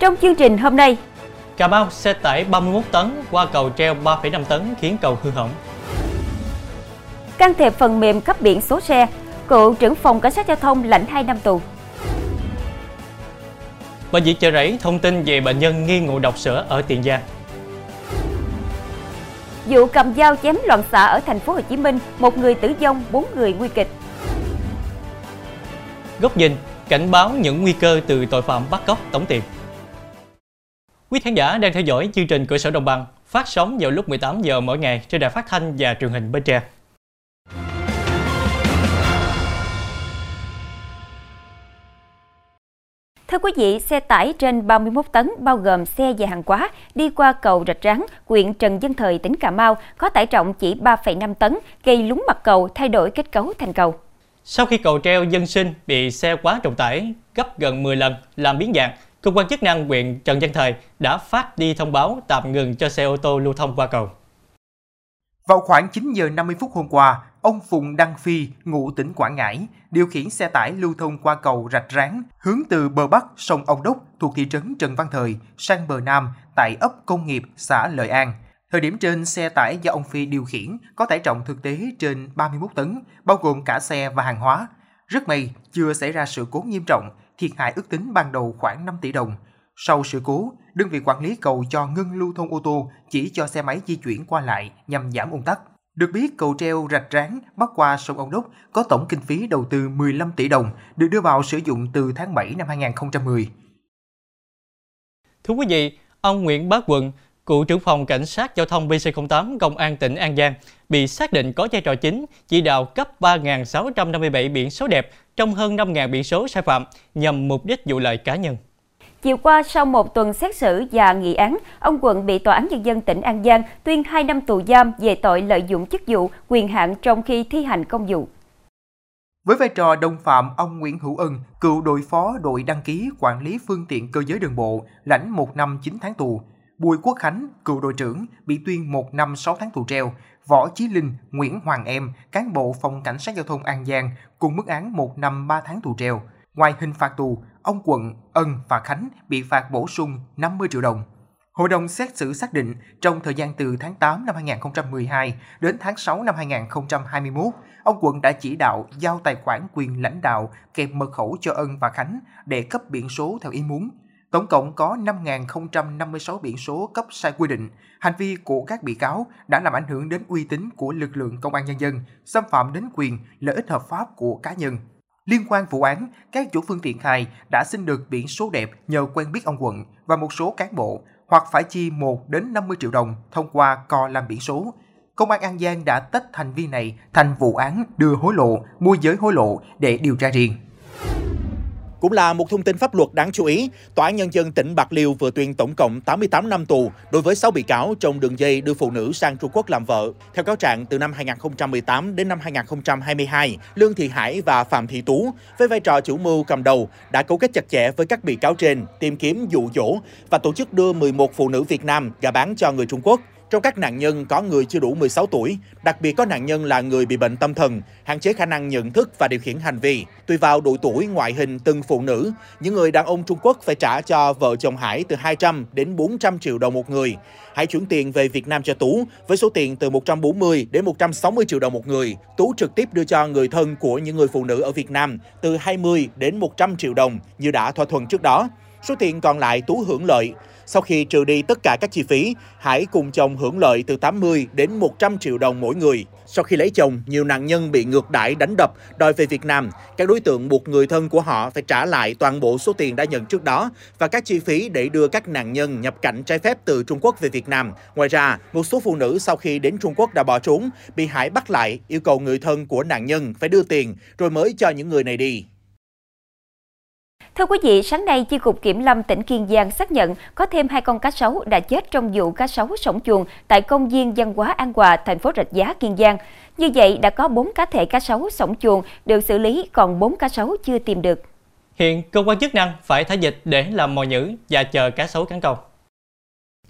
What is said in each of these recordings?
Trong chương trình hôm nay, Cà Mau xe tải 31 tấn qua cầu treo 3,5 tấn khiến cầu hư hỏng. can thiệp phần mềm cấp biển số xe, cựu trưởng phòng cảnh sát giao thông lãnh 2 năm tù. Bệnh viện chợ rẫy thông tin về bệnh nhân nghi ngộ độc sữa ở Tiền Giang. Vụ cầm dao chém loạn xạ ở thành phố Hồ Chí Minh, một người tử vong, bốn người nguy kịch. Góc nhìn cảnh báo những nguy cơ từ tội phạm bắt cóc tống tiền. Quý khán giả đang theo dõi chương trình Cửa sổ Đồng bằng phát sóng vào lúc 18 giờ mỗi ngày trên đài phát thanh và truyền hình Bến Tre. Thưa quý vị, xe tải trên 31 tấn bao gồm xe và hàng hóa đi qua cầu Rạch Rắn, huyện Trần Văn Thời, tỉnh Cà Mau có tải trọng chỉ 3,5 tấn, gây lún mặt cầu, thay đổi kết cấu thành cầu. Sau khi cầu treo dân sinh bị xe quá trọng tải gấp gần 10 lần làm biến dạng, cơ quan chức năng huyện Trần Văn Thời đã phát đi thông báo tạm ngừng cho xe ô tô lưu thông qua cầu. Vào khoảng 9 giờ 50 phút hôm qua, ông Phùng Đăng Phi, ngụ tỉnh Quảng Ngãi, điều khiển xe tải lưu thông qua cầu Rạch Ráng, hướng từ bờ Bắc sông Ông Đốc thuộc thị trấn Trần Văn Thời sang bờ Nam tại ấp Công nghiệp, xã Lợi An. Thời điểm trên, xe tải do ông Phi điều khiển có tải trọng thực tế trên 31 tấn, bao gồm cả xe và hàng hóa. Rất may, chưa xảy ra sự cố nghiêm trọng, thiệt hại ước tính ban đầu khoảng 5 tỷ đồng. Sau sự cố, đơn vị quản lý cầu cho ngưng lưu thông ô tô chỉ cho xe máy di chuyển qua lại nhằm giảm ủng tắc. Được biết, cầu treo Rạch Ráng bắc qua sông Ông Đốc có tổng kinh phí đầu tư 15 tỷ đồng, được đưa vào sử dụng từ tháng 7 năm 2010. Thưa quý vị, ông Nguyễn Bá Quận, cựu trưởng phòng cảnh sát giao thông BC08 Công an tỉnh An Giang bị xác định có vai trò chính chỉ đạo cấp 3.657 biển số đẹp trong hơn 5.000 biển số sai phạm nhằm mục đích vụ lợi cá nhân. Chiều qua, sau một tuần xét xử và nghị án, ông Quận bị Tòa án Nhân dân tỉnh An Giang tuyên 2 năm tù giam về tội lợi dụng chức vụ, quyền hạn trong khi thi hành công vụ. Với vai trò đồng phạm, ông Nguyễn Hữu Ân, cựu đội phó đội đăng ký quản lý phương tiện cơ giới đường bộ, lãnh 1 năm 9 tháng tù. Bùi Quốc Khánh, cựu đội trưởng, bị tuyên 1 năm 6 tháng tù treo. Võ Chí Linh, Nguyễn Hoàng Em, cán bộ phòng cảnh sát giao thông An Giang, cùng mức án 1 năm 3 tháng tù treo. Ngoài hình phạt tù, ông Quận, Ân và Khánh bị phạt bổ sung 50 triệu đồng. Hội đồng xét xử xác định trong thời gian từ tháng 8 năm 2012 đến tháng 6 năm 2021, ông Quận đã chỉ đạo giao tài khoản quyền lãnh đạo kèm mật khẩu cho Ân và Khánh để cấp biển số theo ý muốn. Tổng cộng có 5.056 biển số cấp sai quy định. Hành vi của các bị cáo đã làm ảnh hưởng đến uy tín của lực lượng công an nhân dân, xâm phạm đến quyền, lợi ích hợp pháp của cá nhân. Liên quan vụ án, các chủ phương tiện khai đã xin được biển số đẹp nhờ quen biết ông Quận và một số cán bộ, hoặc phải chi 1 đến 50 triệu đồng thông qua cò làm biển số. Công an An Giang đã tách hành vi này thành vụ án đưa hối lộ, môi giới hối lộ để điều tra riêng. Cũng là một thông tin pháp luật đáng chú ý, Tòa án Nhân dân tỉnh Bạc Liêu vừa tuyên tổng cộng 88 năm tù đối với 6 bị cáo trong đường dây đưa phụ nữ sang Trung Quốc làm vợ. Theo cáo trạng, từ năm 2018 đến năm 2022, Lương Thị Hải và Phạm Thị Tú, với vai trò chủ mưu cầm đầu, đã cấu kết chặt chẽ với các bị cáo trên, tìm kiếm dụ dỗ và tổ chức đưa 11 phụ nữ Việt Nam gả bán cho người Trung Quốc. Trong các nạn nhân có người chưa đủ 16 tuổi, đặc biệt có nạn nhân là người bị bệnh tâm thần, hạn chế khả năng nhận thức và điều khiển hành vi. Tùy vào độ tuổi, ngoại hình từng phụ nữ, những người đàn ông Trung Quốc phải trả cho vợ chồng Hải từ 200 đến 400 triệu đồng một người. Hải chuyển tiền về Việt Nam cho Tú với số tiền từ 140 đến 160 triệu đồng một người. Tú trực tiếp đưa cho người thân của những người phụ nữ ở Việt Nam từ 20 đến 100 triệu đồng như đã thỏa thuận trước đó. Số tiền còn lại Tú hưởng lợi. Sau khi trừ đi tất cả các chi phí, Hải cùng chồng hưởng lợi từ 80 đến 100 triệu đồng mỗi người. Sau khi lấy chồng, nhiều nạn nhân bị ngược đãi đánh đập, đòi về Việt Nam. Các đối tượng buộc người thân của họ phải trả lại toàn bộ số tiền đã nhận trước đó và các chi phí để đưa các nạn nhân nhập cảnh trái phép từ Trung Quốc về Việt Nam. Ngoài ra, một số phụ nữ sau khi đến Trung Quốc đã bỏ trốn, bị Hải bắt lại, yêu cầu người thân của nạn nhân phải đưa tiền rồi mới cho những người này đi. Thưa quý vị, sáng nay, Chi cục Kiểm lâm tỉnh Kiên Giang xác nhận có thêm hai con cá sấu đã chết trong vụ cá sấu sống chuồng tại công viên văn hóa An Hòa, thành phố Rạch Giá, Kiên Giang. Như vậy, đã có 4 cá thể cá sấu sống chuồng được xử lý, còn 4 cá sấu chưa tìm được. Hiện cơ quan chức năng phải thả dịch để làm mồi nhữ và chờ cá sấu cắn câu.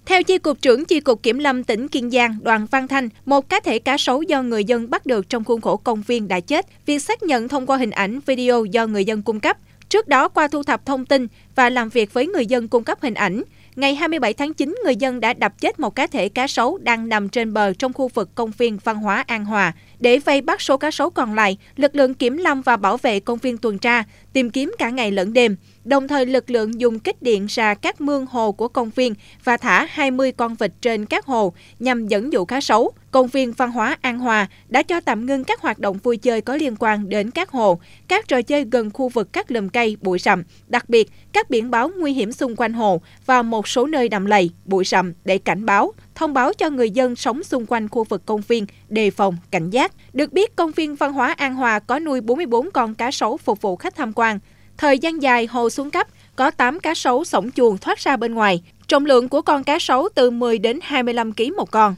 Theo Chi cục trưởng Chi cục Kiểm lâm tỉnh Kiên Giang, Đoàn Văn Thanh, một cá thể cá sấu do người dân bắt được trong khuôn khổ công viên đã chết. Việc xác nhận thông qua hình ảnh, video do người dân cung cấp. Trước đó, qua thu thập thông tin và làm việc với người dân cung cấp hình ảnh, ngày 27 tháng 9, người dân đã đập chết một cá thể cá sấu đang nằm trên bờ trong khu vực công viên văn hóa An Hòa. Để vây bắt số cá sấu còn lại, lực lượng kiểm lâm và bảo vệ công viên tuần tra, tìm kiếm cả ngày lẫn đêm. Đồng thời lực lượng dùng kích điện ra các mương hồ của công viên và thả 20 con vịt trên các hồ nhằm dẫn dụ cá sấu. Công viên văn hóa An Hòa đã cho tạm ngưng các hoạt động vui chơi có liên quan đến các hồ, các trò chơi gần khu vực các lùm cây, bụi rậm, đặc biệt các biển báo nguy hiểm xung quanh hồ và một số nơi đầm lầy, bụi rậm để cảnh báo, thông báo cho người dân sống xung quanh khu vực công viên đề phòng, cảnh giác. Được biết, công viên văn hóa An Hòa có nuôi 44 con cá sấu phục vụ khách tham quan. Thời gian dài hồ xuống cấp, có 8 cá sấu sống chuồng thoát ra bên ngoài. Trọng lượng của con cá sấu từ 10 đến 25 kg một con.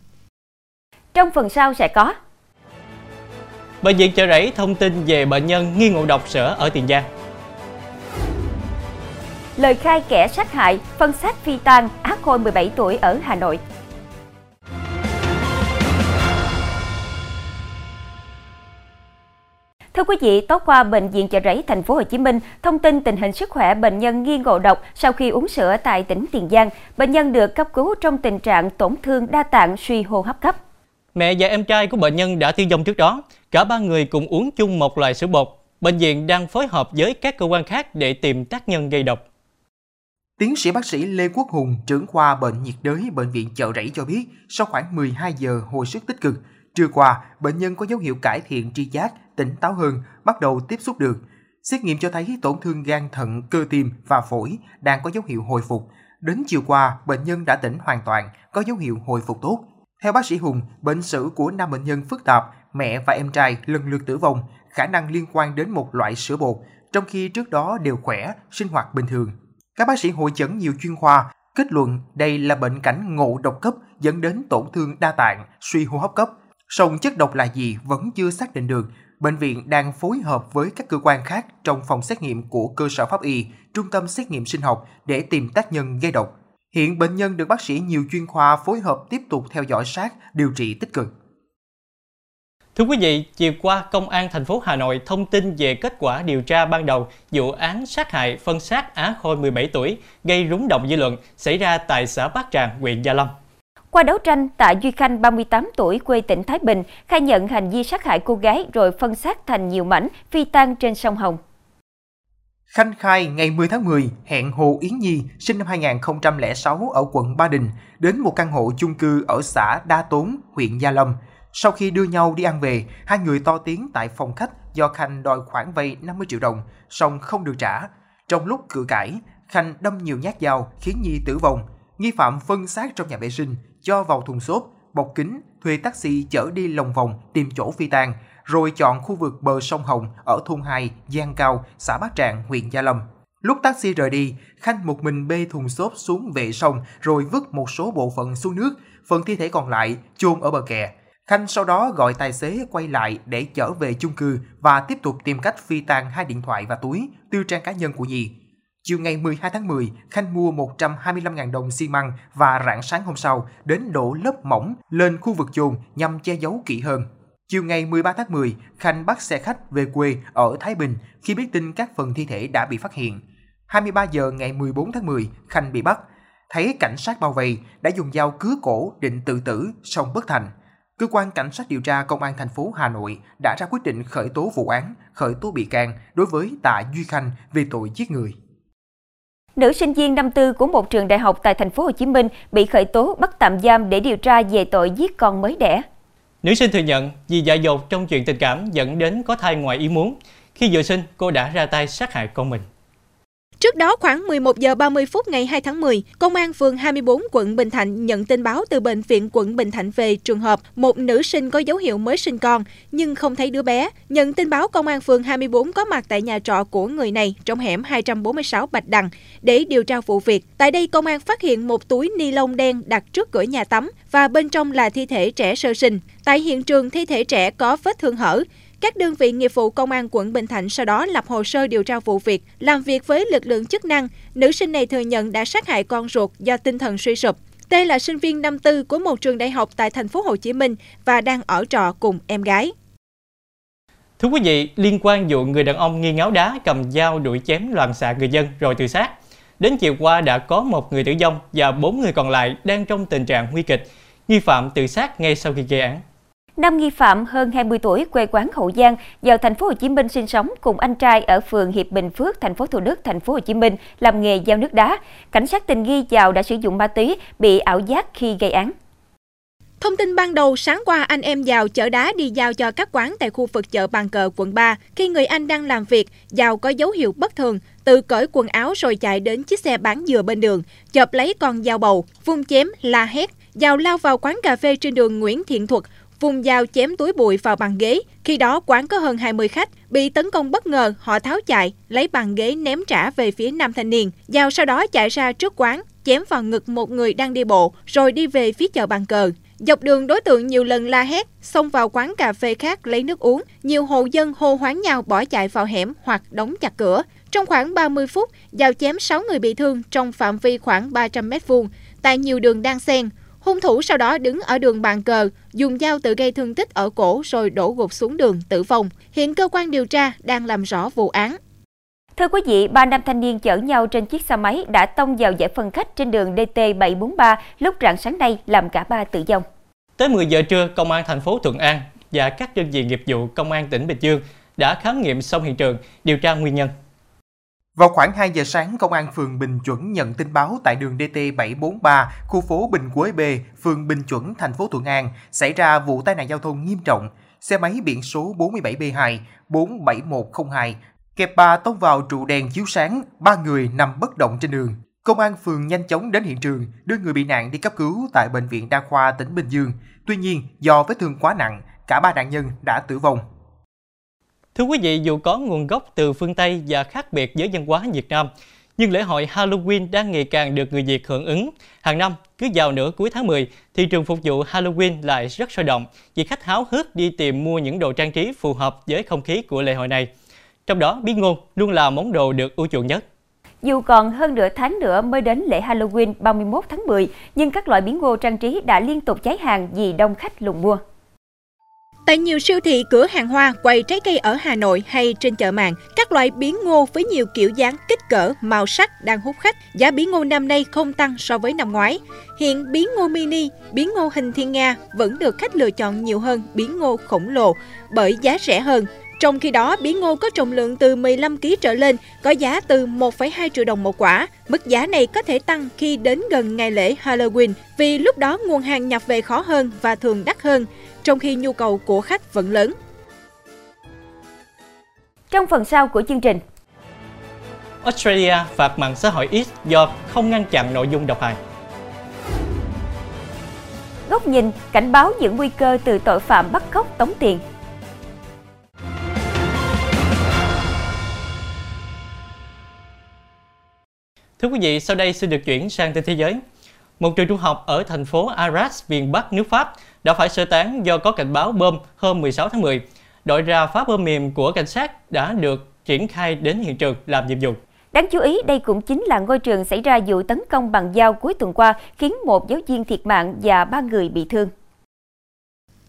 Trong phần sau sẽ có Bệnh viện chợ rẫy thông tin về bệnh nhân nghi ngộ độc sở ở Tiền Giang. Lời khai kẻ sát hại, phân xác phi tang ác khôi 17 tuổi ở Hà Nội. Thưa quý vị, tối qua bệnh viện Chợ Rẫy thành phố Hồ Chí Minh thông tin tình hình sức khỏe bệnh nhân nghi ngộ độc sau khi uống sữa tại tỉnh Tiền Giang. Bệnh nhân được cấp cứu trong tình trạng tổn thương đa tạng suy hô hấp cấp. Mẹ và em trai của bệnh nhân đã tiêu vong trước đó. Cả ba người cùng uống chung một loại sữa bột. Bệnh viện đang phối hợp với các cơ quan khác để tìm tác nhân gây độc. Tiến sĩ bác sĩ Lê Quốc Hùng, trưởng khoa bệnh nhiệt đới bệnh viện Chợ Rẫy cho biết, sau khoảng 12 giờ hồi sức tích cực, trưa qua, bệnh nhân có dấu hiệu cải thiện tri giác, tỉnh táo hơn, bắt đầu tiếp xúc được. Xét nghiệm cho thấy tổn thương gan thận, cơ tim và phổi đang có dấu hiệu hồi phục. Đến chiều qua, bệnh nhân đã tỉnh hoàn toàn, có dấu hiệu hồi phục tốt. Theo bác sĩ Hùng, bệnh sử của năm bệnh nhân phức tạp, mẹ và em trai lần lượt tử vong, khả năng liên quan đến một loại sữa bột, trong khi trước đó đều khỏe, sinh hoạt bình thường. Các bác sĩ hội chẩn nhiều chuyên khoa kết luận đây là bệnh cảnh ngộ độc cấp dẫn đến tổn thương đa tạng, suy hô hấp cấp. Song chất độc là gì vẫn chưa xác định được. Bệnh viện đang phối hợp với các cơ quan khác trong phòng xét nghiệm của cơ sở pháp y, trung tâm xét nghiệm sinh học để tìm tác nhân gây độc. Hiện bệnh nhân được bác sĩ nhiều chuyên khoa phối hợp tiếp tục theo dõi sát, điều trị tích cực. Thưa quý vị, chiều qua, Công an thành phố Hà Nội thông tin về kết quả điều tra ban đầu vụ án sát hại phân xác Á Khôi 17 tuổi gây rúng động dư luận xảy ra tại xã Bát Tràng, huyện Gia Lâm. Qua đấu tranh, Tạ Duy Khanh, 38 tuổi, quê tỉnh Thái Bình, khai nhận hành vi sát hại cô gái rồi phân xác thành nhiều mảnh, phi tang trên sông Hồng. Khanh khai ngày 10 tháng 10 hẹn Hồ Yến Nhi sinh năm 2006 ở quận Ba Đình đến một căn hộ chung cư ở xã Đa Tốn, huyện Gia Lâm. Sau khi đưa nhau đi ăn về, hai người to tiếng tại phòng khách do Khanh đòi khoản vay 50 triệu đồng, song không được trả. Trong lúc cự cãi, Khanh đâm nhiều nhát dao khiến Nhi tử vong. Nghi phạm phân xác trong nhà vệ sinh, cho vào thùng xốp, bọc kính, thuê taxi chở đi lòng vòng tìm chỗ phi tang, rồi chọn khu vực bờ sông Hồng ở thôn 2, Giang Cao, xã Bát Tràng, huyện Gia Lâm. Lúc taxi rời đi, Khanh một mình bê thùng xốp xuống vệ sông rồi vứt một số bộ phận xuống nước, phần thi thể còn lại chôn ở bờ kè. Khanh sau đó gọi tài xế quay lại để chở về chung cư và tiếp tục tìm cách phi tang hai điện thoại và túi, tư trang cá nhân của Nhi. Chiều ngày 12 tháng 10, Khanh mua 125.000 đồng xi măng và rạng sáng hôm sau đến đổ lớp mỏng lên khu vực chôn nhằm che giấu kỹ hơn. Chiều ngày 13 tháng 10, Khanh bắt xe khách về quê ở Thái Bình khi biết tin các phần thi thể đã bị phát hiện. 23 giờ ngày 14 tháng 10, Khanh bị bắt. Thấy cảnh sát bao vây, đã dùng dao cứa cổ định tự tử, song bất thành. Cơ quan cảnh sát điều tra công an thành phố Hà Nội đã ra quyết định khởi tố vụ án, khởi tố bị can đối với Tạ Duy Khanh về tội giết người. Nữ sinh viên năm tư của một trường đại học tại thành phố Hồ Chí Minh bị khởi tố bắt tạm giam để điều tra về tội giết con mới đẻ. Nữ sinh thừa nhận vì dại dột trong chuyện tình cảm dẫn đến có thai ngoài ý muốn. Khi vừa sinh, cô đã ra tay sát hại con mình. Trước đó khoảng 11 giờ 30 phút ngày 2 tháng 10, Công an phường 24 quận Bình Thạnh nhận tin báo từ bệnh viện quận Bình Thạnh về trường hợp một nữ sinh có dấu hiệu mới sinh con nhưng không thấy đứa bé. Nhận tin báo Công an phường 24 có mặt tại nhà trọ của người này trong hẻm 246 Bạch Đằng để điều tra vụ việc. Tại đây công an phát hiện một túi ni lông đen đặt trước cửa nhà tắm và bên trong là thi thể trẻ sơ sinh. Tại hiện trường thi thể trẻ có vết thương hở, các đơn vị nghiệp vụ công an quận Bình Thạnh sau đó lập hồ sơ điều tra vụ việc, làm việc với lực lượng chức năng. Nữ sinh này thừa nhận đã sát hại con ruột do tinh thần suy sụp. T là sinh viên năm tư của một trường đại học tại thành phố Hồ Chí Minh và đang ở trọ cùng em gái. Thưa quý vị, liên quan vụ người đàn ông nghi ngáo đá cầm dao đuổi chém loạn xạ người dân rồi tự sát. Đến chiều qua đã có một người tử vong và bốn người còn lại đang trong tình trạng nguy kịch. Nghi phạm tự sát ngay sau khi gây án. Năm nghi phạm hơn 20 tuổi quê quán Hậu Giang vào thành phố Hồ Chí Minh sinh sống cùng anh trai ở phường Hiệp Bình Phước, thành phố Thủ Đức, thành phố Hồ Chí Minh làm nghề giao nước đá. Cảnh sát tình nghi giàu đã sử dụng ma túy, bị ảo giác khi gây án. Thông tin ban đầu, sáng qua anh em Giàu chở đá đi giao cho các quán tại khu vực chợ Bàn Cờ, quận 3. Khi người anh đang làm việc, Giàu có dấu hiệu bất thường, tự cởi quần áo rồi chạy đến chiếc xe bán dừa bên đường, chộp lấy con dao bầu, vung chém, la hét. Giàu lao vào quán cà phê trên đường Nguyễn Thiện Thuật, vùng dao chém túi bụi vào bàn ghế. Khi đó quán có hơn 20 khách, bị tấn công bất ngờ, họ tháo chạy, lấy bàn ghế ném trả về phía nam thanh niên. Dao sau đó chạy ra trước quán, chém vào ngực một người đang đi bộ, rồi đi về phía chợ bàn cờ. Dọc đường đối tượng nhiều lần la hét, xông vào quán cà phê khác lấy nước uống. Nhiều hộ dân hô hoáng nhau bỏ chạy vào hẻm hoặc đóng chặt cửa. Trong khoảng 30 phút, dao chém 6 người bị thương trong phạm vi khoảng 300 mét vuông tại nhiều đường đang xen. Hung thủ sau đó đứng ở đường bàn cờ, dùng dao tự gây thương tích ở cổ rồi đổ gục xuống đường tử vong. Hiện cơ quan điều tra đang làm rõ vụ án. Thưa quý vị, ba nam thanh niên chở nhau trên chiếc xe máy đã tông vào giải phân khách trên đường DT743 lúc rạng sáng nay làm cả ba tử vong. Tới 10 giờ trưa, Công an thành phố Thuận An và các đơn vị nghiệp vụ Công an tỉnh Bình Dương đã khám nghiệm xong hiện trường, điều tra nguyên nhân. Vào khoảng 2 giờ sáng, Công an phường Bình Chuẩn nhận tin báo tại đường DT743, khu phố Bình Quế B, phường Bình Chuẩn, thành phố Thuận An, xảy ra vụ tai nạn giao thông nghiêm trọng. Xe máy biển số 47B2 47102 kẹp ba tông vào trụ đèn chiếu sáng, ba người nằm bất động trên đường. Công an phường nhanh chóng đến hiện trường, đưa người bị nạn đi cấp cứu tại Bệnh viện Đa khoa tỉnh Bình Dương. Tuy nhiên, do vết thương quá nặng, cả ba nạn nhân đã tử vong. Thưa quý vị, dù có nguồn gốc từ phương Tây và khác biệt với văn hóa Việt Nam, nhưng lễ hội Halloween đang ngày càng được người Việt hưởng ứng. Hàng năm, cứ vào nửa cuối tháng 10, thị trường phục vụ Halloween lại rất sôi động vì khách háo hức đi tìm mua những đồ trang trí phù hợp với không khí của lễ hội này. Trong đó, bí ngô luôn là món đồ được ưa chuộng nhất. Dù còn hơn nửa tháng nữa mới đến lễ Halloween 31 tháng 10, nhưng các loại bí ngô trang trí đã liên tục cháy hàng vì đông khách lùng mua. Tại nhiều siêu thị, cửa hàng hoa, quầy trái cây ở Hà Nội hay trên chợ mạng, các loại bí ngô với nhiều kiểu dáng, kích cỡ, màu sắc đang hút khách. Giá bí ngô năm nay không tăng so với năm ngoái. Hiện bí ngô mini, bí ngô hình thiên nga vẫn được khách lựa chọn nhiều hơn bí ngô khổng lồ bởi giá rẻ hơn. Trong khi đó, bí ngô có trọng lượng từ 15 kg trở lên có giá từ 1,2 triệu đồng một quả. Mức giá này có thể tăng khi đến gần ngày lễ Halloween vì lúc đó nguồn hàng nhập về khó hơn và thường đắt hơn, trong khi nhu cầu của khách vẫn lớn. Trong phần sau của chương trình, Australia phạt mạng xã hội X do không ngăn chặn nội dung độc hại. Góc nhìn cảnh báo những nguy cơ từ tội phạm bắt cóc tống tiền. Thưa quý vị, sau đây xin được chuyển sang tin thế giới. Một trường trung học ở thành phố Arras, miền Bắc nước Pháp đã phải sơ tán do có cảnh báo bom hôm 16 tháng 10. Đội ra phá bom mềm của cảnh sát đã được triển khai đến hiện trường làm nhiệm vụ. Đáng chú ý, đây cũng chính là ngôi trường xảy ra vụ tấn công bằng dao cuối tuần qua, khiến một giáo viên thiệt mạng và ba người bị thương.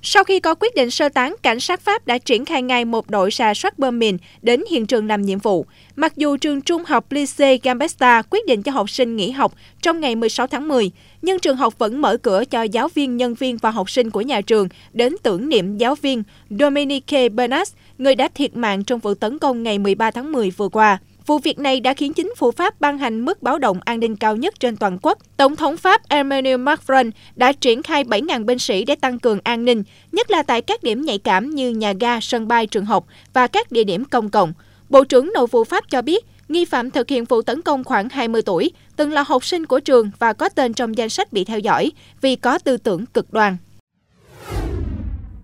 Sau khi có quyết định sơ tán, cảnh sát Pháp đã triển khai ngay một đội xà soát bom mìn đến hiện trường làm nhiệm vụ. Mặc dù trường trung học Lycée Gambetta quyết định cho học sinh nghỉ học trong ngày 16 tháng 10, nhưng trường học vẫn mở cửa cho giáo viên, nhân viên và học sinh của nhà trường đến tưởng niệm giáo viên Dominique Bernas, người đã thiệt mạng trong vụ tấn công ngày 13 tháng 10 vừa qua. Vụ việc này đã khiến chính phủ Pháp ban hành mức báo động an ninh cao nhất trên toàn quốc. Tổng thống Pháp Emmanuel Macron đã triển khai 7.000 binh sĩ để tăng cường an ninh, nhất là tại các điểm nhạy cảm như nhà ga, sân bay, trường học và các địa điểm công cộng. Bộ trưởng Nội vụ Pháp cho biết, nghi phạm thực hiện vụ tấn công khoảng 20 tuổi, từng là học sinh của trường và có tên trong danh sách bị theo dõi vì có tư tưởng cực đoan.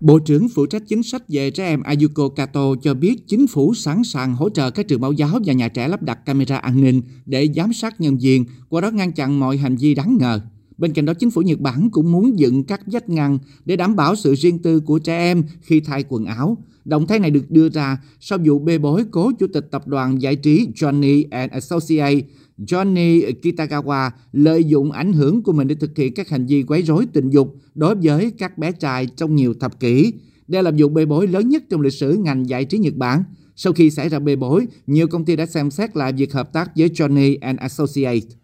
Bộ trưởng phụ trách chính sách về trẻ em Ayuko Kato cho biết chính phủ sẵn sàng hỗ trợ các trường mẫu giáo và nhà trẻ lắp đặt camera an ninh để giám sát nhân viên, qua đó ngăn chặn mọi hành vi đáng ngờ. Bên cạnh đó, chính phủ Nhật Bản cũng muốn dựng các vách ngăn để đảm bảo sự riêng tư của trẻ em khi thay quần áo. Động thái này được đưa ra sau vụ bê bối cố chủ tịch tập đoàn giải trí Johnny and Associates Johnny Kitagawa lợi dụng ảnh hưởng của mình để thực hiện các hành vi quấy rối tình dục đối với các bé trai trong nhiều thập kỷ. Đây là vụ bê bối lớn nhất trong lịch sử ngành giải trí Nhật Bản. Sau khi xảy ra bê bối, nhiều công ty đã xem xét lại việc hợp tác với Johnny and Associates.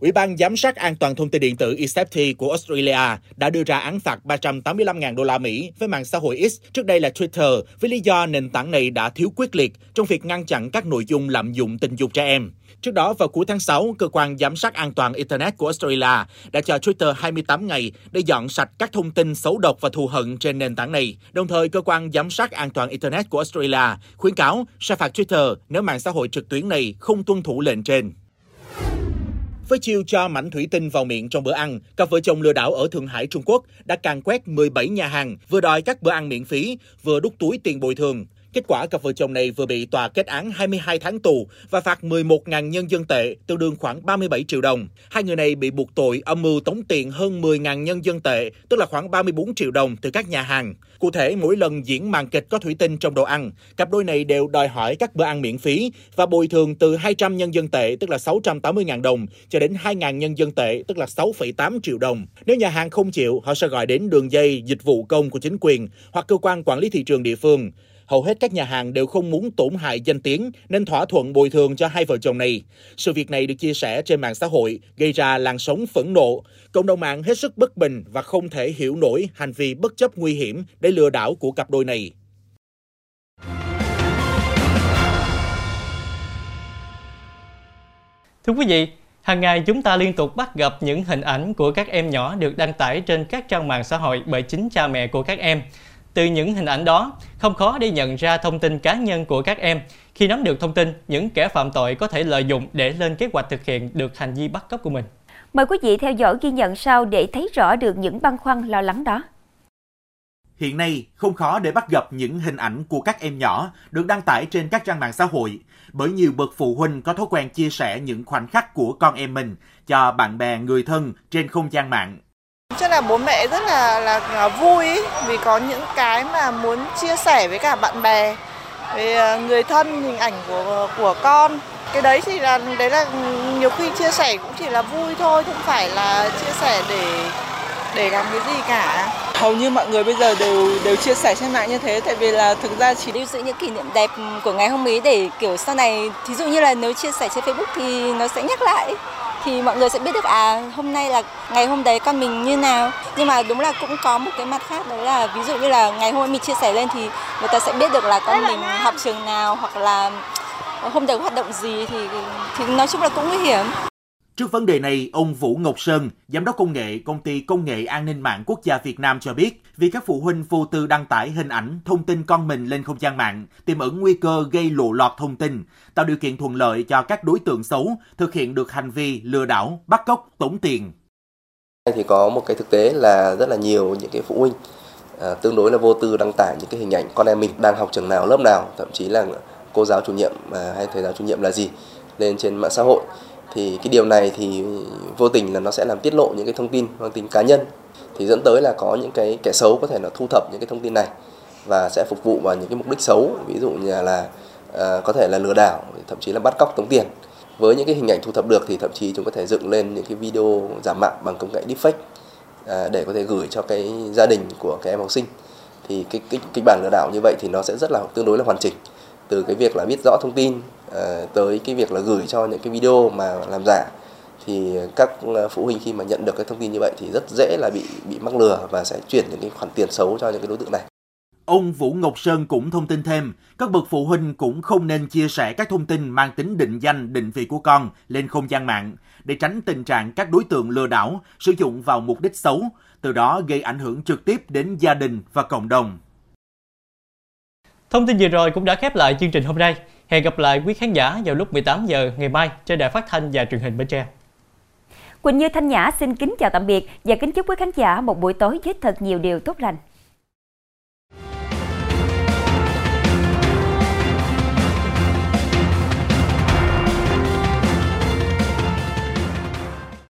Ủy ban giám sát an toàn thông tin điện tử ISAFTI của Australia đã đưa ra án phạt 385.000 đô la Mỹ với mạng xã hội X, trước đây là Twitter, với lý do nền tảng này đã thiếu quyết liệt trong việc ngăn chặn các nội dung lạm dụng tình dục trẻ em. Trước đó, vào cuối tháng 6, Cơ quan Giám sát An toàn Internet của Australia đã cho Twitter 28 ngày để dọn sạch các thông tin xấu độc và thù hận trên nền tảng này. Đồng thời, Cơ quan Giám sát An toàn Internet của Australia khuyến cáo sẽ phạt Twitter nếu mạng xã hội trực tuyến này không tuân thủ lệnh trên. Với chiêu cho mảnh thủy tinh vào miệng trong bữa ăn, cặp vợ chồng lừa đảo ở Thượng Hải, Trung Quốc đã càng quét 17 nhà hàng, vừa đòi các bữa ăn miễn phí, vừa đút túi tiền bồi thường. Kết quả, cặp vợ chồng này vừa bị tòa kết án 22 tháng tù và phạt 11.000 nhân dân tệ, tương đương khoảng 37 triệu đồng. Hai người này bị buộc tội âm mưu tống tiền hơn 10.000 nhân dân tệ, tức là khoảng 34 triệu đồng từ các nhà hàng. Cụ thể, mỗi lần diễn màn kịch có thủy tinh trong đồ ăn, cặp đôi này đều đòi hỏi các bữa ăn miễn phí và bồi thường từ 200 nhân dân tệ, tức là 680.000 đồng, cho đến 2.000 nhân dân tệ, tức là 6,8 triệu đồng. Nếu nhà hàng không chịu, họ sẽ gọi đến đường dây dịch vụ công của chính quyền hoặc cơ quan quản lý thị trường địa phương hầu hết các nhà hàng đều không muốn tổn hại danh tiếng nên thỏa thuận bồi thường cho hai vợ chồng này. Sự việc này được chia sẻ trên mạng xã hội gây ra làn sóng phẫn nộ. Cộng đồng mạng hết sức bất bình và không thể hiểu nổi hành vi bất chấp nguy hiểm để lừa đảo của cặp đôi này. Thưa quý vị, hàng ngày chúng ta liên tục bắt gặp những hình ảnh của các em nhỏ được đăng tải trên các trang mạng xã hội bởi chính cha mẹ của các em. Từ những hình ảnh đó, không khó để nhận ra thông tin cá nhân của các em. Khi nắm được thông tin, những kẻ phạm tội có thể lợi dụng để lên kế hoạch thực hiện được hành vi bắt cóc của mình. Mời quý vị theo dõi ghi nhận sau để thấy rõ được những băn khoăn lo lắng đó. Hiện nay, không khó để bắt gặp những hình ảnh của các em nhỏ được đăng tải trên các trang mạng xã hội, bởi nhiều bậc phụ huynh có thói quen chia sẻ những khoảnh khắc của con em mình cho bạn bè, người thân trên không gian mạng. Chắc là bố mẹ rất là là vui ý, vì có những cái mà muốn chia sẻ với cả bạn bè, với ờ, người thân hình ảnh của của con. Cái đấy thì là đấy là nhiều khi chia sẻ cũng chỉ là vui thôi, không phải là chia sẻ để để làm cái gì cả. Hầu như mọi người bây giờ đều đều chia sẻ trên mạng như thế tại vì là thực ra chỉ lưu giữ những kỷ niệm đẹp của ngày hôm ấy để kiểu sau này thí dụ như là nếu chia sẻ trên Facebook thì nó sẽ nhắc lại thì mọi người sẽ biết được à hôm nay là ngày hôm đấy con mình như nào. Nhưng mà đúng là cũng có một cái mặt khác đó là ví dụ như là ngày hôm ấy mình chia sẻ lên thì người ta sẽ biết được là con mình học trường nào hoặc là hôm đấy hoạt động gì thì thì nói chung là cũng nguy hiểm Trước vấn đề này, ông Vũ Ngọc Sơn, giám đốc công nghệ công ty công nghệ an ninh mạng quốc gia Việt Nam cho biết, vì các phụ huynh vô tư đăng tải hình ảnh, thông tin con mình lên không gian mạng, tiềm ẩn nguy cơ gây lộ lọt thông tin, tạo điều kiện thuận lợi cho các đối tượng xấu thực hiện được hành vi lừa đảo, bắt cóc, tống tiền. Thì có một cái thực tế là rất là nhiều những cái phụ huynh à, tương đối là vô tư đăng tải những cái hình ảnh con em mình đang học trường nào, lớp nào, thậm chí là cô giáo chủ nhiệm à, hay thầy giáo chủ nhiệm là gì lên trên mạng xã hội thì cái điều này thì vô tình là nó sẽ làm tiết lộ những cái thông tin mang tính cá nhân. Thì dẫn tới là có những cái kẻ xấu có thể là thu thập những cái thông tin này và sẽ phục vụ vào những cái mục đích xấu ví dụ như là uh, có thể là lừa đảo thậm chí là bắt cóc tống tiền. Với những cái hình ảnh thu thập được thì thậm chí chúng có thể dựng lên những cái video giả mạo bằng công nghệ deepfake uh, để có thể gửi cho cái gia đình của cái em học sinh. Thì cái kịch, kịch bản lừa đảo như vậy thì nó sẽ rất là tương đối là hoàn chỉnh. Từ cái việc là biết rõ thông tin tới cái việc là gửi cho những cái video mà làm giả thì các ờ, phụ huynh khi mà nhận được cái thông tin như vậy thì rất dễ là bị bị mắc lừa và sẽ chuyển những cái khoản tiền xấu cho những cái đối tượng này. Ông Vũ Ngọc Sơn cũng thông tin thêm, các bậc phụ huynh cũng không nên chia sẻ các thông tin mang tính định danh, định vị của con lên không gian mạng để tránh tình trạng các đối tượng lừa đảo sử dụng vào mục đích xấu, từ đó gây ảnh hưởng trực tiếp đến gia đình và cộng đồng. Thông tin vừa rồi cũng đã khép lại chương trình hôm nay. Hẹn gặp lại quý khán giả vào lúc 18 giờ ngày mai trên đài phát thanh và truyền hình Bến Tre. Quỳnh Như Thanh Nhã xin kính chào tạm biệt và kính chúc quý khán giả một buổi tối với thật nhiều điều tốt lành.